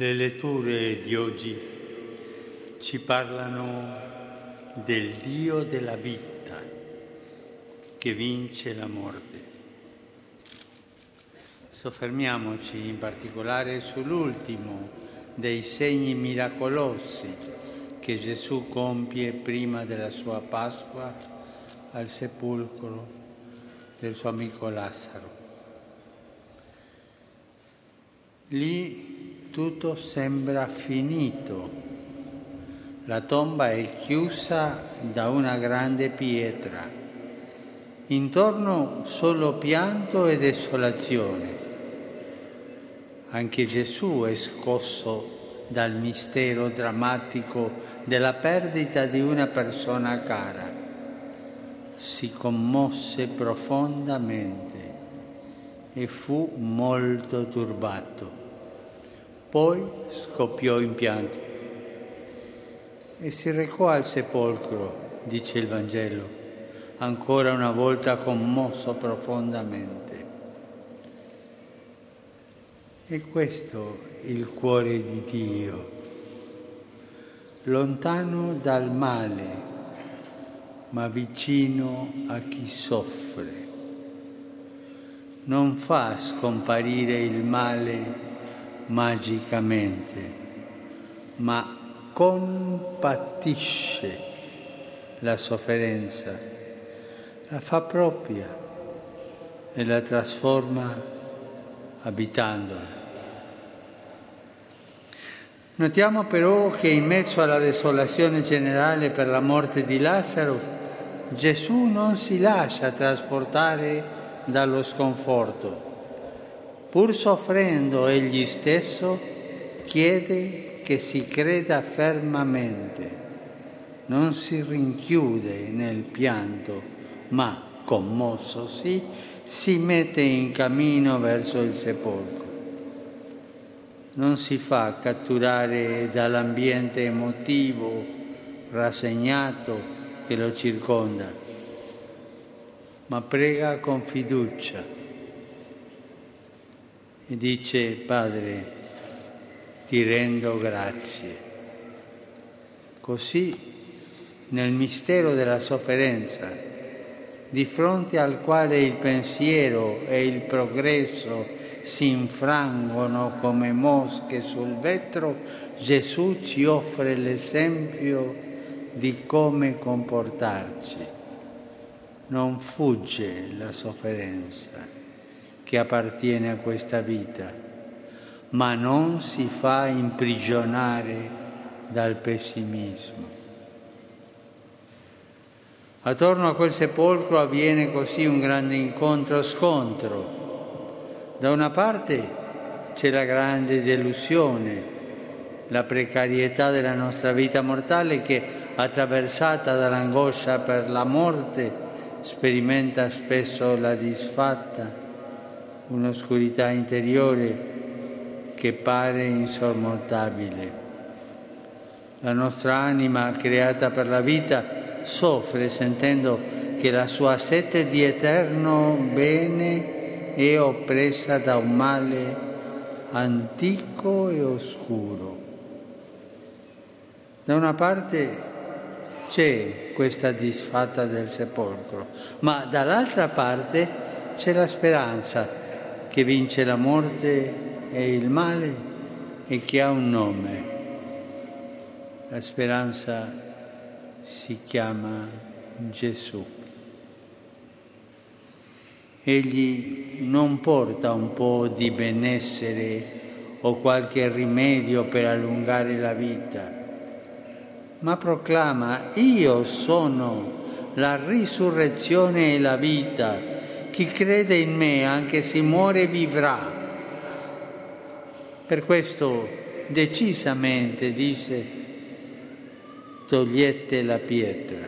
Le letture di oggi ci parlano del Dio della vita che vince la morte. Soffermiamoci in particolare sull'ultimo dei segni miracolosi che Gesù compie prima della sua Pasqua al sepolcro del suo amico Lazzaro. Lì tutto sembra finito. La tomba è chiusa da una grande pietra. Intorno solo pianto e desolazione. Anche Gesù è scosso dal mistero drammatico della perdita di una persona cara. Si commosse profondamente e fu molto turbato. Poi scoppiò in pianto e si recò al sepolcro, dice il Vangelo, ancora una volta commosso profondamente. E questo il cuore di Dio, lontano dal male, ma vicino a chi soffre. Non fa scomparire il male magicamente, ma compatisce la sofferenza, la fa propria e la trasforma abitandola. Notiamo però che in mezzo alla desolazione generale per la morte di Lazzaro, Gesù non si lascia trasportare dallo sconforto Pur soffrendo egli stesso, chiede che si creda fermamente, non si rinchiude nel pianto, ma commossosi si mette in cammino verso il sepolcro. Non si fa catturare dall'ambiente emotivo rassegnato che lo circonda, ma prega con fiducia e dice Padre, ti rendo grazie. Così nel mistero della sofferenza, di fronte al quale il pensiero e il progresso si infrangono come mosche sul vetro, Gesù ci offre l'esempio di come comportarci. Non fugge la sofferenza che appartiene a questa vita, ma non si fa imprigionare dal pessimismo. Attorno a quel sepolcro avviene così un grande incontro-scontro. Da una parte c'è la grande delusione, la precarietà della nostra vita mortale che, attraversata dall'angoscia per la morte, sperimenta spesso la disfatta un'oscurità interiore che pare insormontabile. La nostra anima, creata per la vita, soffre sentendo che la sua sete di eterno bene è oppressa da un male antico e oscuro. Da una parte c'è questa disfatta del sepolcro, ma dall'altra parte c'è la speranza che vince la morte e il male e che ha un nome. La speranza si chiama Gesù. Egli non porta un po' di benessere o qualche rimedio per allungare la vita, ma proclama io sono la risurrezione e la vita chi crede in me, anche se muore, vivrà. Per questo decisamente dice, togliete la pietra.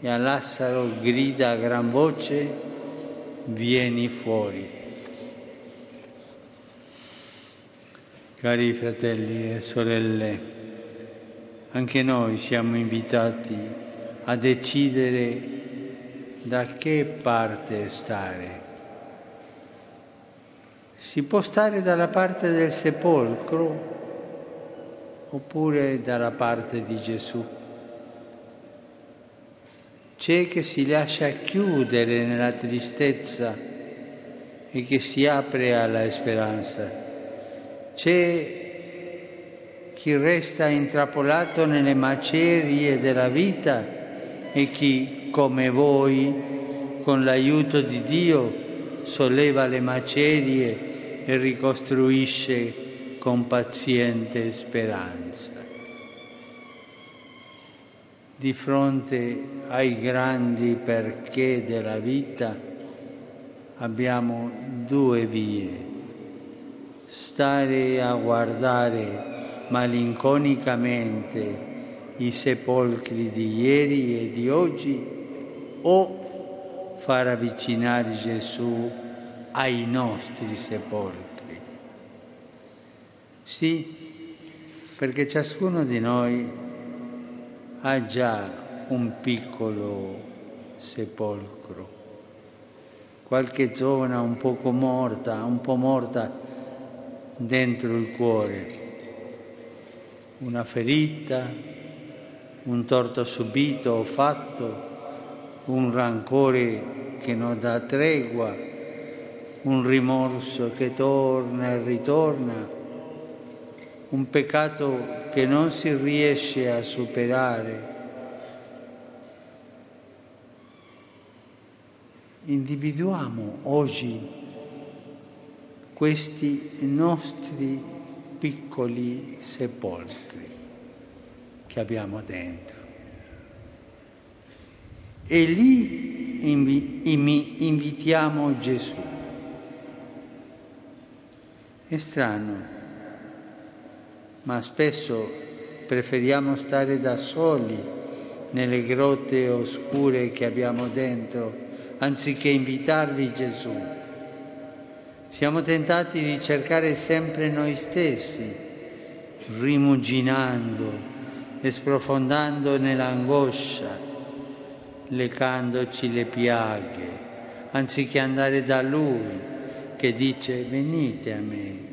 E a Lazzaro grida a gran voce, vieni fuori. Cari fratelli e sorelle, anche noi siamo invitati a decidere da che parte stare. Si può stare dalla parte del sepolcro oppure dalla parte di Gesù. C'è che si lascia chiudere nella tristezza e che si apre alla speranza. C'è chi resta intrappolato nelle macerie della vita e chi, come voi, con l'aiuto di Dio, solleva le macerie e ricostruisce con paziente speranza. Di fronte ai grandi perché della vita abbiamo due vie. Stare a guardare malinconicamente i sepolcri di ieri e di oggi o far avvicinare Gesù ai nostri sepolcri. Sì, perché ciascuno di noi ha già un piccolo sepolcro, qualche zona un poco morta, un po' morta dentro il cuore, una ferita, un torto subito o fatto, un rancore che non dà tregua, un rimorso che torna e ritorna un peccato che non si riesce a superare. Individuiamo oggi questi nostri piccoli sepolcri che abbiamo dentro. E lì invitiamo Gesù. È strano ma spesso preferiamo stare da soli nelle grotte oscure che abbiamo dentro, anziché invitarvi Gesù. Siamo tentati di cercare sempre noi stessi, rimuginando e sprofondando nell'angoscia, lecandoci le piaghe, anziché andare da Lui che dice venite a me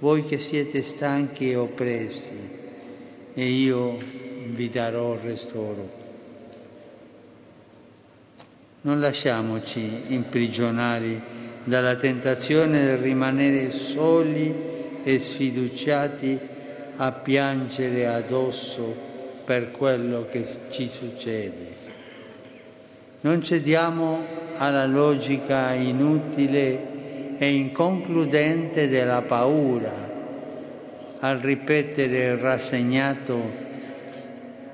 voi che siete stanchi e oppressi, e io vi darò ristoro. Non lasciamoci imprigionare dalla tentazione di rimanere soli e sfiduciati a piangere addosso per quello che ci succede. Non cediamo alla logica inutile e inconcludente della paura, al ripetere rassegnato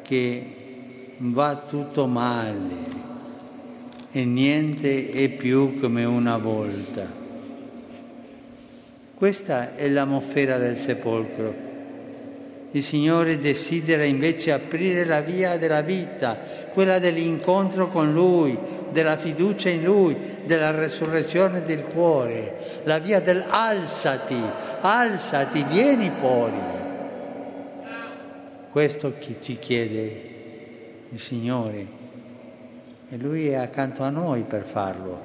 che va tutto male e niente è più come una volta. Questa è l'atmosfera del sepolcro. Il Signore desidera invece aprire la via della vita, quella dell'incontro con Lui, della fiducia in Lui, della resurrezione del cuore, la via del alzati, alzati, vieni fuori. Questo ci chiede il Signore e Lui è accanto a noi per farlo.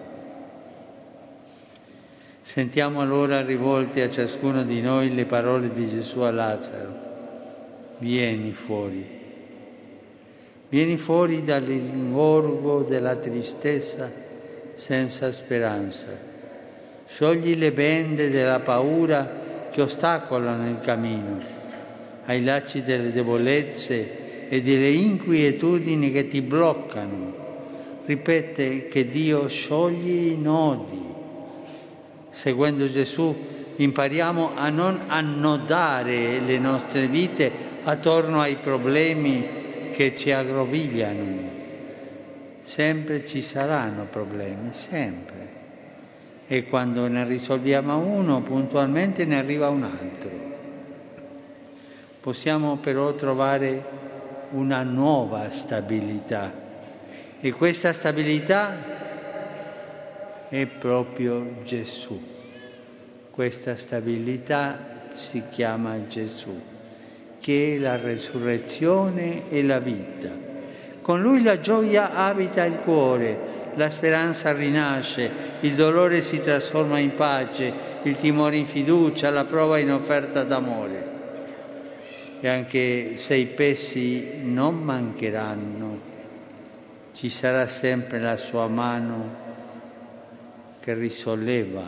Sentiamo allora rivolte a ciascuno di noi le parole di Gesù a Lazzaro. Vieni fuori. Vieni fuori dall'ingorgo della tristezza senza speranza. Sciogli le bende della paura che ostacolano il cammino, ai lacci delle debolezze e delle inquietudini che ti bloccano. Ripete che Dio scioglie i nodi. Seguendo Gesù impariamo a non annodare le nostre vite attorno ai problemi che ci aggrovigliano. Sempre ci saranno problemi, sempre. E quando ne risolviamo uno, puntualmente ne arriva un altro. Possiamo però trovare una nuova stabilità e questa stabilità è proprio Gesù. Questa stabilità si chiama Gesù che è la resurrezione e la vita. Con lui la gioia abita il cuore, la speranza rinasce, il dolore si trasforma in pace, il timore in fiducia, la prova in offerta d'amore. E anche se i pessi non mancheranno, ci sarà sempre la sua mano che risolleva,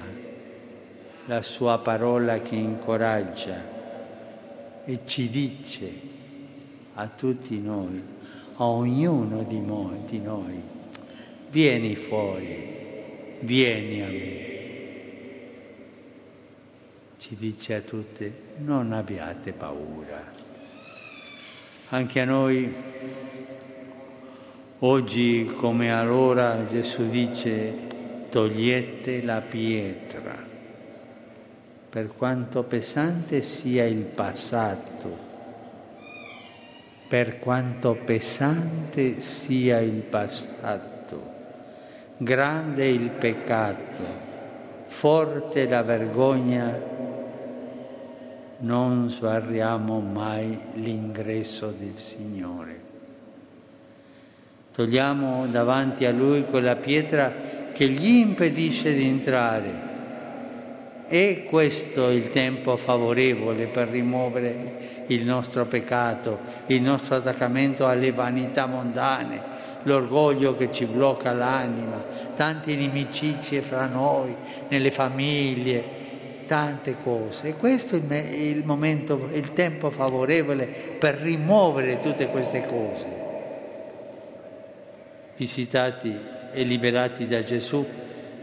la sua parola che incoraggia e ci dice a tutti noi, a ognuno di noi, di noi vieni fuori, vieni a me. Ci dice a tutti, non abbiate paura. Anche a noi, oggi come allora, Gesù dice, togliete la pietra per quanto pesante sia il passato, per quanto pesante sia il passato, grande il peccato, forte la vergogna, non sbarriamo mai l'ingresso del Signore. Togliamo davanti a Lui quella pietra che gli impedisce di entrare è questo il tempo favorevole per rimuovere il nostro peccato, il nostro attaccamento alle vanità mondane, l'orgoglio che ci blocca l'anima, tante inimicizie fra noi, nelle famiglie, tante cose. E questo è il momento, il tempo favorevole per rimuovere tutte queste cose. Visitati e liberati da Gesù,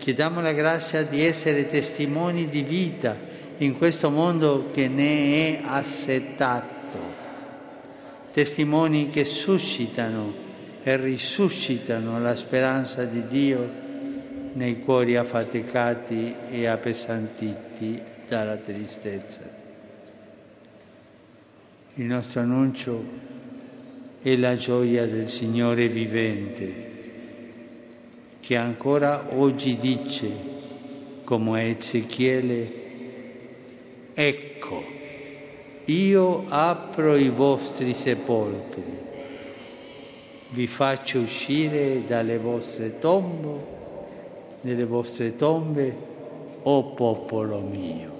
Chiediamo la grazia di essere testimoni di vita in questo mondo che ne è assetato, testimoni che suscitano e risuscitano la speranza di Dio nei cuori affaticati e appesantiti dalla tristezza. Il nostro annuncio è la gioia del Signore vivente che ancora oggi dice, come Ezechiele, ecco, io apro i vostri sepolcri, vi faccio uscire dalle vostre tombe, nelle vostre tombe, o popolo mio.